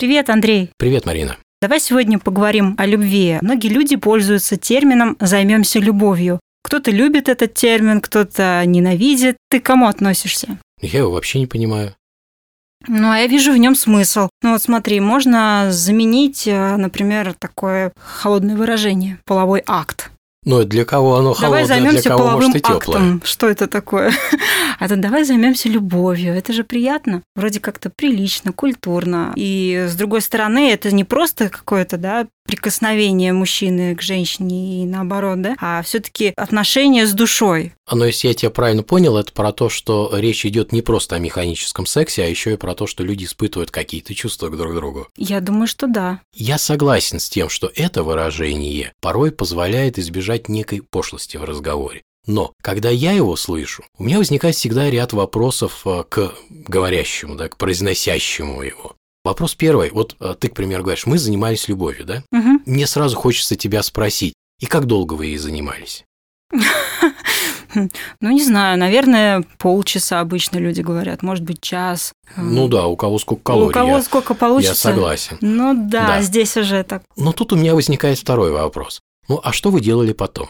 Привет, Андрей. Привет, Марина. Давай сегодня поговорим о любви. Многие люди пользуются термином «займемся любовью». Кто-то любит этот термин, кто-то ненавидит. Ты к кому относишься? Я его вообще не понимаю. Ну, а я вижу в нем смысл. Ну вот смотри, можно заменить, э, например, такое холодное выражение – половой акт. Но для кого оно давай холодное, займемся для кого может и теплое. актом. Что это такое? А то давай займемся любовью. Это же приятно. Вроде как-то прилично, культурно. И с другой стороны, это не просто какое-то, да, прикосновение мужчины к женщине и наоборот, да, а все-таки отношения с душой. Но если я тебя правильно понял, это про то, что речь идет не просто о механическом сексе, а еще и про то, что люди испытывают какие-то чувства друг к другу. Я думаю, что да. Я согласен с тем, что это выражение порой позволяет избежать некой пошлости в разговоре. Но когда я его слышу, у меня возникает всегда ряд вопросов э, к говорящему, да, к произносящему его. Вопрос первый. Вот э, ты, к примеру, говоришь, мы занимались любовью, да? Мгм. Мне сразу хочется тебя спросить, и как долго вы ей занимались? Ну, не знаю, наверное, полчаса обычно люди говорят, может быть, час. Ну да, у кого сколько калорий. У кого я- сколько я получится. согласен. Ну да, Да. здесь уже так, Но тут у меня возникает второй вопрос. Ну, а что вы делали потом?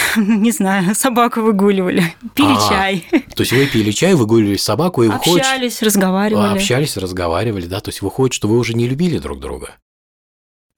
не знаю, собаку выгуливали, пили А, чай, То есть вы пили чай, выгуливали собаку, и выходит... общались, разговаривали. Общались, разговаривали, да? То есть выходит, что вы уже не любили друг друга.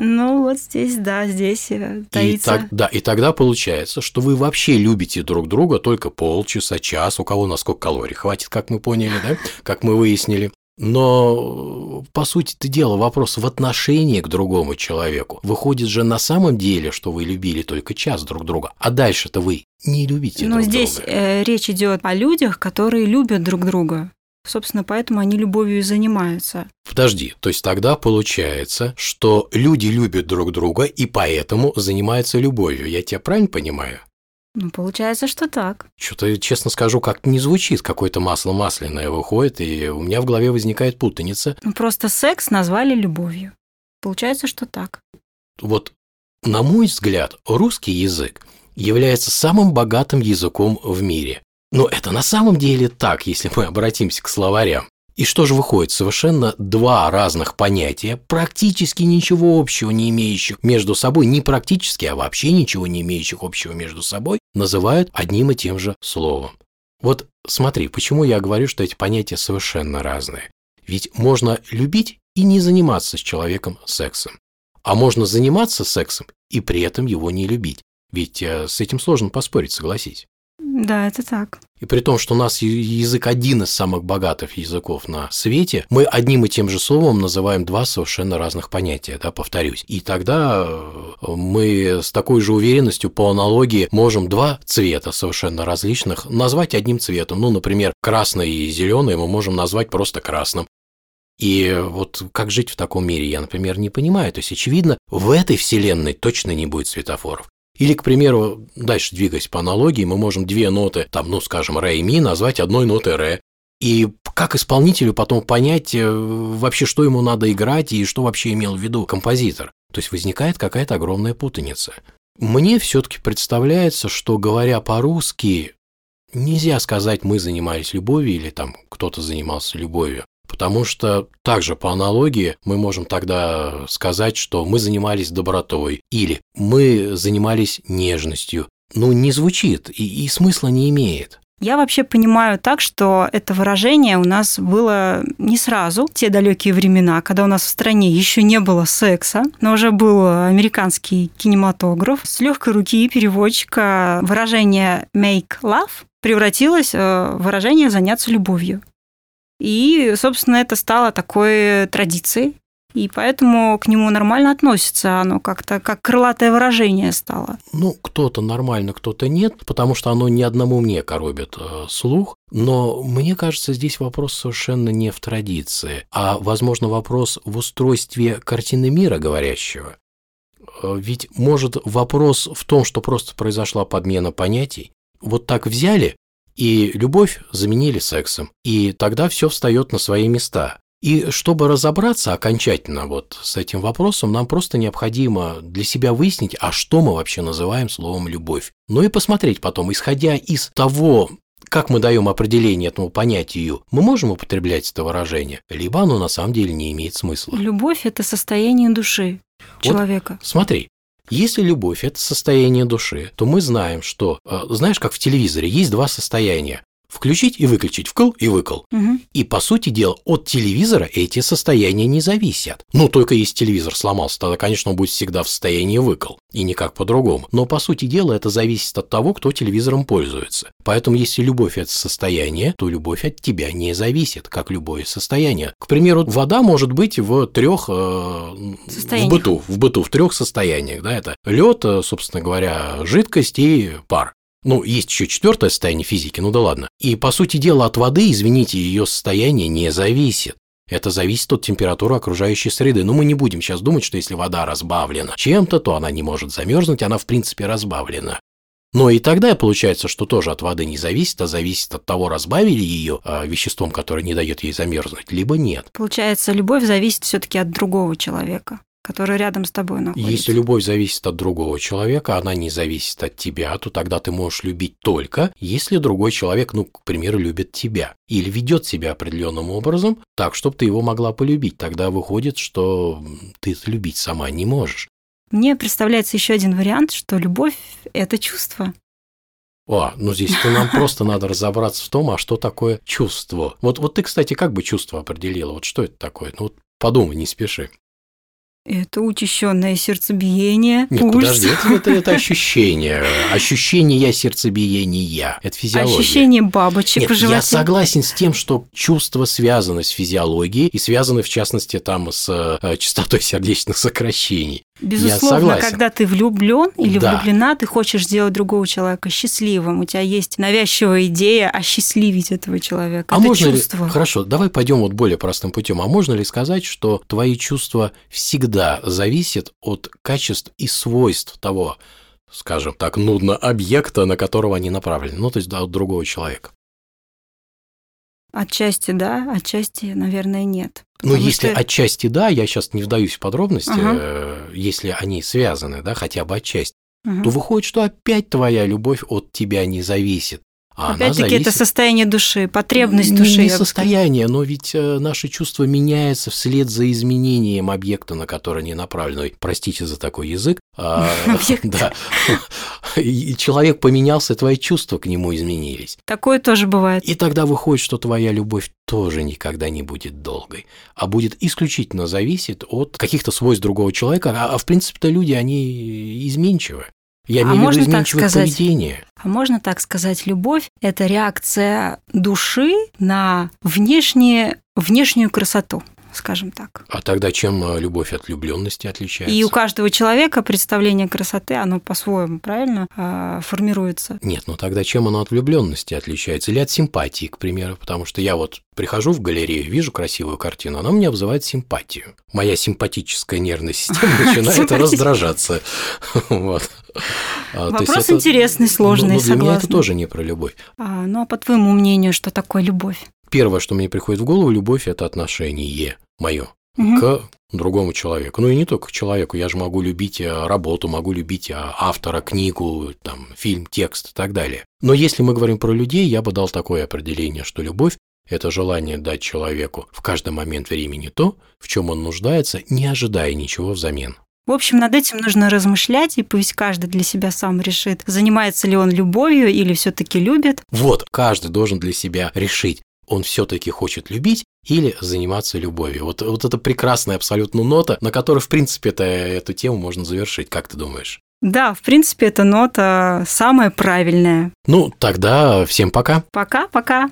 Ну вот здесь, да, здесь э, И, таится. так, да, и тогда получается, что вы вообще любите друг друга только полчаса, час, у кого на сколько калорий хватит, как мы поняли, да, как мы выяснили. Но, по сути это дело, вопрос в отношении к другому человеку. Выходит же на самом деле, что вы любили только час друг друга, а дальше-то вы не любите Но друг здесь друга. э, речь идет о людях, которые любят друг друга. Собственно, поэтому они любовью и занимаются. Подожди, то есть тогда получается, что люди любят друг друга и поэтому занимаются любовью. Я тебя правильно понимаю? Ну, получается, что так. Что-то, честно скажу, как не звучит, какое-то масло масляное выходит, и у меня в голове возникает путаница. Ну, просто секс назвали любовью. Получается, что так. Вот, на мой взгляд, русский язык является самым богатым языком в мире. Но это на самом деле так, если мы обратимся к словарям. И что же выходит? Совершенно два разных понятия, практически ничего общего не имеющих между собой, не практически, а вообще ничего не имеющих общего между собой, называют одним и тем же словом. Вот смотри, почему я говорю, что эти понятия совершенно разные. Ведь можно любить и не заниматься с человеком сексом. А можно заниматься сексом и при этом его не любить. Ведь э, с этим сложно поспорить, согласись. Да, это так. И при том, что у нас язык один из самых богатых языков на свете, мы одним и тем же словом называем два совершенно разных понятия, да, повторюсь. И тогда э, мы с такой же уверенностью по аналогии можем два цвета совершенно различных назвать одним цветом. Ну, например, красный и зеленый мы можем назвать просто красным. И вот как жить в таком мире, я, например, не понимаю. То есть, очевидно, в этой вселенной точно не будет светофоров. Или, к примеру, дальше двигаясь по аналогии, мы можем две ноты, там, ну, скажем, ре и ми, назвать одной нотой ре. И как исполнителю потом понять э, вообще, что ему надо играть и что вообще имел в виду композитор? То есть возникает какая-то огромная путаница. Мне все-таки представляется, что говоря по-русски, нельзя сказать «мы занимались любовью» или там «кто-то занимался любовью». Потому что также по аналогии мы можем тогда сказать, что мы занимались добротой или мы занимались нежностью. Ну, не звучит и, и смысла не имеет. Я вообще понимаю так, что это выражение у нас было не сразу, те далекие времена, когда у нас в стране еще не было секса, но уже был американский кинематограф. С легкой руки переводчика выражение make love превратилось э, в выражение заняться любовью. И, собственно, это стало такой традицией. И поэтому к нему нормально относится. Оно как-то как крылатое выражение стало. Ну, кто-то нормально, кто-то нет, потому что оно не одному мне коробит э, слух. Но мне кажется, здесь вопрос совершенно не в традиции, а, возможно, вопрос в устройстве картины мира говорящего. Э, Ведь может вопрос в том, что просто произошла подмена понятий. Вот так взяли и любовь заменили сексом, и тогда все встает на свои места. И чтобы разобраться окончательно вот с этим вопросом, нам просто необходимо для себя выяснить, а что мы вообще называем словом «любовь». Ну и посмотреть потом, исходя из того, как мы даем определение этому понятию, мы можем употреблять это выражение, либо оно на самом деле не имеет смысла. Любовь – это состояние души человека. Вот, смотри, если любовь – это состояние души, то мы знаем, что, э, знаешь, как в телевизоре, есть два состояния включить и выключить, вкл и выкл. Угу. И, по сути дела, от телевизора эти состояния не зависят. Ну, только если телевизор сломался, тогда, конечно, он будет всегда в состоянии выкл, и никак по-другому. Но, по сути дела, это зависит от того, кто телевизором пользуется. Поэтому, если любовь – это состояние, то любовь от тебя не зависит, как любое состояние. К примеру, вода может быть в трех э, в быту, в быту, в трех состояниях. Да, это лед, э, собственно говоря, жидкость и пар. Ну, есть еще четвертое состояние физики, ну да ладно. И, по сути дела, от воды, извините, ее состояние не зависит. Это зависит от температуры окружающей среды. Но мы не будем сейчас думать, что если вода разбавлена чем-то, то она не может замерзнуть, она в принципе разбавлена. Но и тогда получается, что тоже от воды не зависит, а зависит от того, разбавили ее а, веществом, которое не дает ей замерзнуть, либо нет. Получается, любовь зависит все-таки от другого человека который рядом с тобой находится. Если любовь зависит от другого человека, она не зависит от тебя, то тогда ты можешь любить только, если другой человек, ну, к примеру, любит тебя или ведет себя определенным образом так, чтобы ты его могла полюбить. Тогда выходит, что ты любить сама не можешь. Мне представляется еще один вариант, что любовь – это чувство. О, ну здесь-то нам просто надо разобраться в том, а что такое чувство. Вот, вот ты, кстати, как бы чувство определила? Вот что это такое? Ну вот подумай, не спеши. Это учащенное сердцебиение. Нет, пульс. подожди, это, это, это ощущение. Ощущение сердцебиения. Это физиология. Ощущение бабочек Нет, в животе. Я согласен с тем, что чувства связаны с физиологией и связаны, в частности, там с э, частотой сердечных сокращений. Безусловно, когда ты влюблен или да. влюблена, ты хочешь сделать другого человека счастливым. У тебя есть навязчивая идея осчастливить этого человека. А Это можно чувство. ли... Хорошо, давай пойдем вот более простым путем. А можно ли сказать, что твои чувства всегда зависят от качеств и свойств того, скажем так, нудно объекта, на которого они направлены, ну, то есть да, от другого человека? Отчасти да, отчасти, наверное, нет. Ну, если что... отчасти да, я сейчас не вдаюсь в подробности, ага. если они связаны, да, хотя бы отчасти, ага. то выходит, что опять твоя любовь от тебя не зависит. А Опять-таки зависит... это состояние души, потребность души. Не состояние, но ведь э, наше чувство меняется вслед за изменением объекта, на который они направлены. простите за такой язык. А, да. И человек поменялся, твои чувства к нему изменились. Такое тоже бывает. И тогда выходит, что твоя любовь тоже никогда не будет долгой, а будет исключительно зависеть от каких-то свойств другого человека. А, а в принципе-то люди, они изменчивы. Я а имею в виду изменчивое поведение. А можно так сказать, любовь – это реакция души на внешнее, внешнюю красоту скажем так. А тогда чем э, любовь от влюбленности отличается? И у каждого человека представление красоты, оно по-своему, правильно, а, формируется. Нет, ну тогда чем оно от влюбленности отличается? Или от симпатии, к примеру? Потому что я вот прихожу в галерею, вижу красивую картину, она меня вызывает симпатию. Моя симпатическая нервная система начинает раздражаться. Вот. А, Вопрос интересный, сложный, согласна. Для меня это тоже не про любовь. А, ну а по твоему мнению, что такое любовь? Первое, что мне приходит в голову, любовь – это отношение мое угу. к другому человеку. Ну и не только к человеку, я же могу любить э, работу, могу любить э, автора, книгу, там, фильм, текст и так далее. Но если мы говорим про людей, я бы дал такое определение, что любовь – это желание дать человеку в каждый момент времени то, в чем он нуждается, не ожидая ничего взамен. В общем, над этим нужно размышлять, и пусть каждый для себя сам решит, занимается ли он любовью или все-таки любит. Вот, каждый должен для себя решить, он все-таки хочет любить или заниматься любовью. Вот, вот это прекрасная абсолютно нота, на которой, в принципе, это, эту тему можно завершить. Как ты думаешь? Да, в принципе, эта нота самая правильная. Ну, тогда всем пока. Пока-пока.